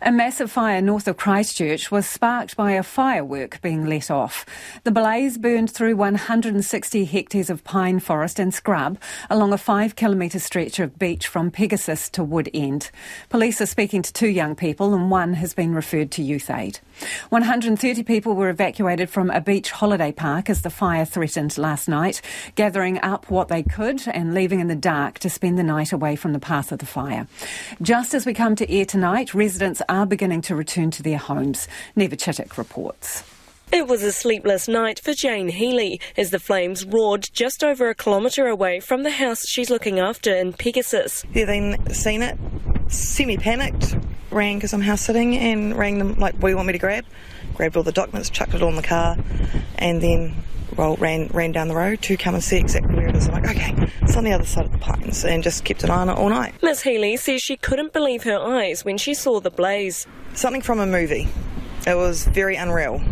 A massive fire north of Christchurch was sparked by a firework being let off. The blaze burned through 160 hectares of pine forest and scrub along a five kilometre stretch of beach from Pegasus to Woodend. Police are speaking to two young people and one has been referred to youth aid. 130 people were evacuated from a beach holiday park as the fire threatened last night, gathering up what they could and leaving in the dark to spend the night away from the path of the fire. Just as we come to air tonight, residents are beginning to return to their homes. Niva Chittock reports. It was a sleepless night for Jane Healy as the flames roared just over a kilometre away from the house she's looking after in Pegasus. Yeah, then seen it, semi panicked, rang because I'm house sitting and rang them like, what do you want me to grab? Grabbed all the documents, chucked it all in the car, and then well, ran ran down the road to come and see exactly where it is. I'm like, okay, it's on the other side of the pines, and just kept an eye on it all night. Miss Healy says she couldn't believe her eyes when she saw the blaze. Something from a movie. It was very unreal.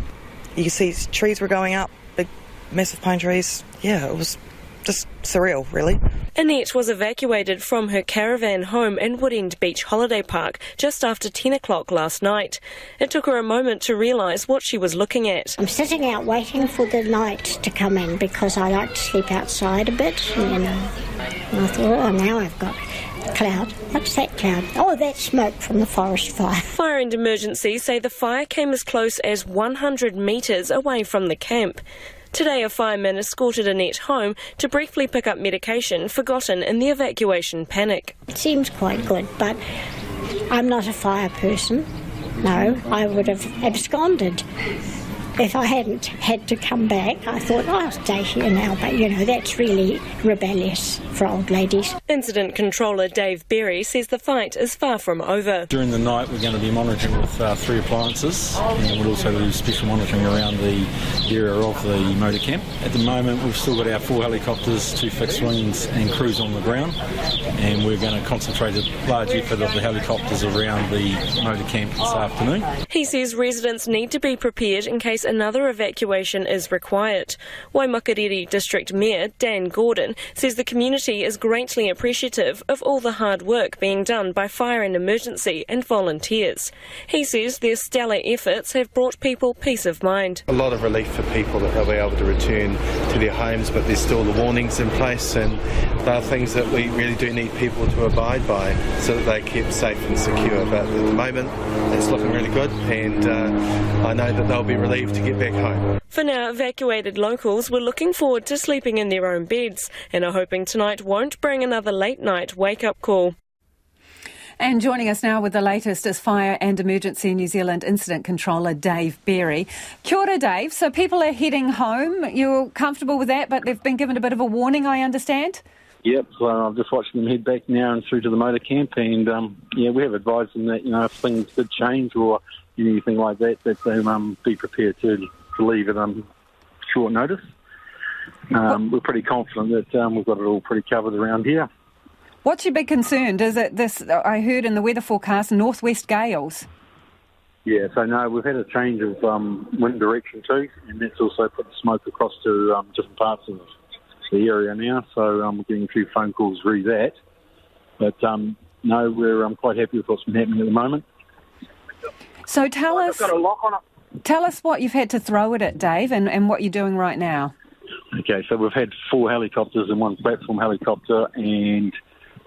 You could see trees were going up, big, massive pine trees. Yeah, it was just surreal, really. Annette was evacuated from her caravan home in Woodend Beach Holiday Park just after 10 o'clock last night. It took her a moment to realise what she was looking at. I'm sitting out waiting for the night to come in because I like to sleep outside a bit, you uh, know. And I thought, oh, now I've got cloud. What's that cloud? Oh, that's smoke from the forest fire. Fire and Emergency say the fire came as close as 100 metres away from the camp. Today, a fireman escorted Annette home to briefly pick up medication forgotten in the evacuation panic. It seems quite good, but I'm not a fire person. No, I would have absconded if I hadn't had to come back, I thought, oh, I'll stay here now. But, you know, that's really rebellious for old ladies. Incident controller Dave Berry says the fight is far from over. During the night, we're going to be monitoring with uh, three appliances and we'll also do special monitoring around the area of the motor camp. At the moment, we've still got our four helicopters, two fixed wings, and crews on the ground, and we're going to concentrate a large effort of the helicopters around the motor camp this afternoon. He says residents need to be prepared in case another evacuation is required. Waimakariri District Mayor Dan Gordon says the community is greatly appreciative of all the hard work being done by fire and emergency and volunteers. He says their stellar efforts have brought people peace of mind. A lot of relief for people that they'll be able to return to their homes, but there's still the warnings in place, and there are things that we really do need people to abide by so that they're kept safe and secure. But at the moment, it's looking really good, and uh, I know that they'll be relieved to get back home. For now, evacuated locals were looking forward to sleeping in their own beds and are hoping tonight won't bring another late night wake up call. And joining us now with the latest is Fire and Emergency New Zealand Incident Controller Dave Berry. Kia ora, Dave. So people are heading home. You're comfortable with that, but they've been given a bit of a warning, I understand? Yep, so I'm just watching them head back now and through to the motor camp, and um, yeah, we have advised them that you know if things did change or anything like that, that they um, be prepared to, to leave at um, short notice. Um, we're pretty confident that um, we've got it all pretty covered around here. What's your big concern? Is it this? I heard in the weather forecast northwest gales. Yeah, so no, we've had a change of um, wind direction too, and that's also put the smoke across to um, different parts of the area now. So um, we're getting a few phone calls re that. But um, no, we're um, quite happy with what's been happening at the moment. So tell us, tell us what you've had to throw at it, Dave, and, and what you're doing right now. Okay, so we've had four helicopters and one platform helicopter and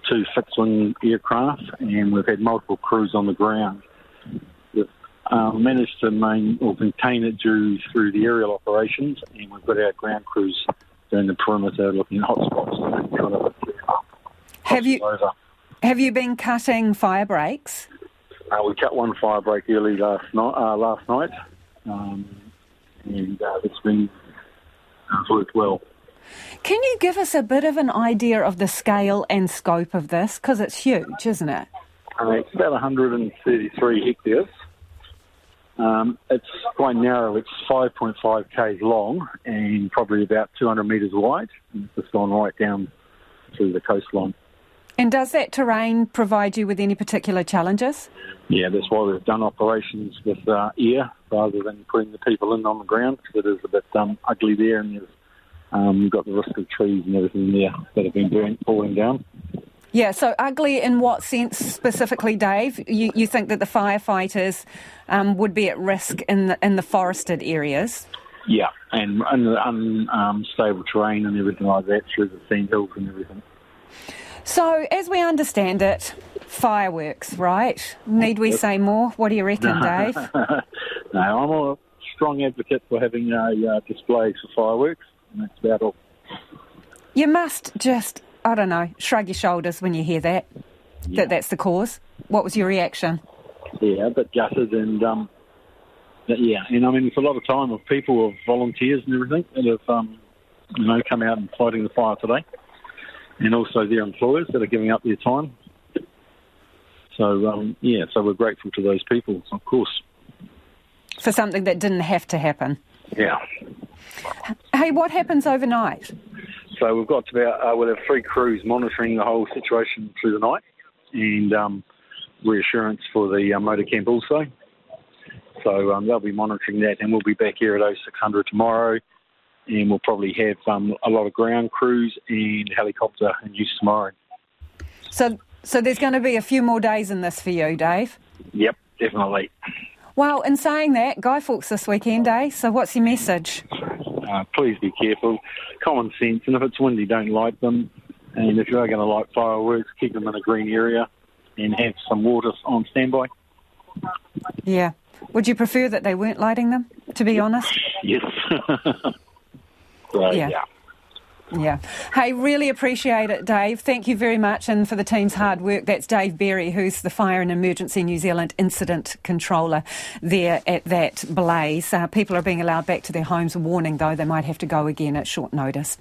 two fixed-wing aircraft, and we've had multiple crews on the ground. We've um, managed to main or contain it due through the aerial operations, and we've got our ground crews doing the perimeter, looking at hotspots and trying to have you over. have you been cutting fire breaks? Uh, we cut one fire break early last night. Uh, last night, um, and uh, it's been uh, worked well. Can you give us a bit of an idea of the scale and scope of this? Because it's huge, isn't it? Uh, it's about 133 hectares. Um, it's quite narrow. It's 5.5 k's long and probably about 200 metres wide. And it's just gone right down to the coastline. And does that terrain provide you with any particular challenges? Yeah, that's why we've done operations with uh, air rather than putting the people in on the ground because it is a bit um, ugly there and there's um, you've got the risk of trees and everything there that have been burnt, falling down. Yeah, so ugly in what sense specifically, Dave? You, you think that the firefighters um, would be at risk in the, in the forested areas? Yeah, and, and the unstable um, terrain and everything like that through the sand hills and everything. So, as we understand it, fireworks, right? Need we say more? What do you reckon, Dave? no, I'm a strong advocate for having a uh, display for fireworks, and that's about all. You must just, I don't know, shrug your shoulders when you hear that. Yeah. That that's the cause. What was your reaction? Yeah, a bit gutted and um, yeah, and I mean it's a lot of time of people, of volunteers and everything that have um, you know come out and fighting the fire today, and also their employers that are giving up their time. So um, yeah, so we're grateful to those people, of course. For something that didn't have to happen. Yeah. Hey, what happens overnight? So we've got about uh, we'll have three crews monitoring the whole situation through the night, and um, reassurance for the uh, motor camp also. So um, they'll be monitoring that, and we'll be back here at 0600 tomorrow, and we'll probably have um, a lot of ground crews and helicopter in use tomorrow. So, so there's going to be a few more days in this for you, Dave. Yep, definitely. Well, in saying that, Guy Fawkes this weekend, eh? So what's your message? Uh, please be careful. Common sense, and if it's windy, don't light them. And if you are going to light fireworks, keep them in a green area and have some water on standby. Yeah. Would you prefer that they weren't lighting them, to be honest? Yes. yeah. yeah. Yeah. Hey, really appreciate it, Dave. Thank you very much, and for the team's hard work. That's Dave Berry, who's the Fire and Emergency New Zealand Incident Controller there at that blaze. Uh, people are being allowed back to their homes, warning though they might have to go again at short notice.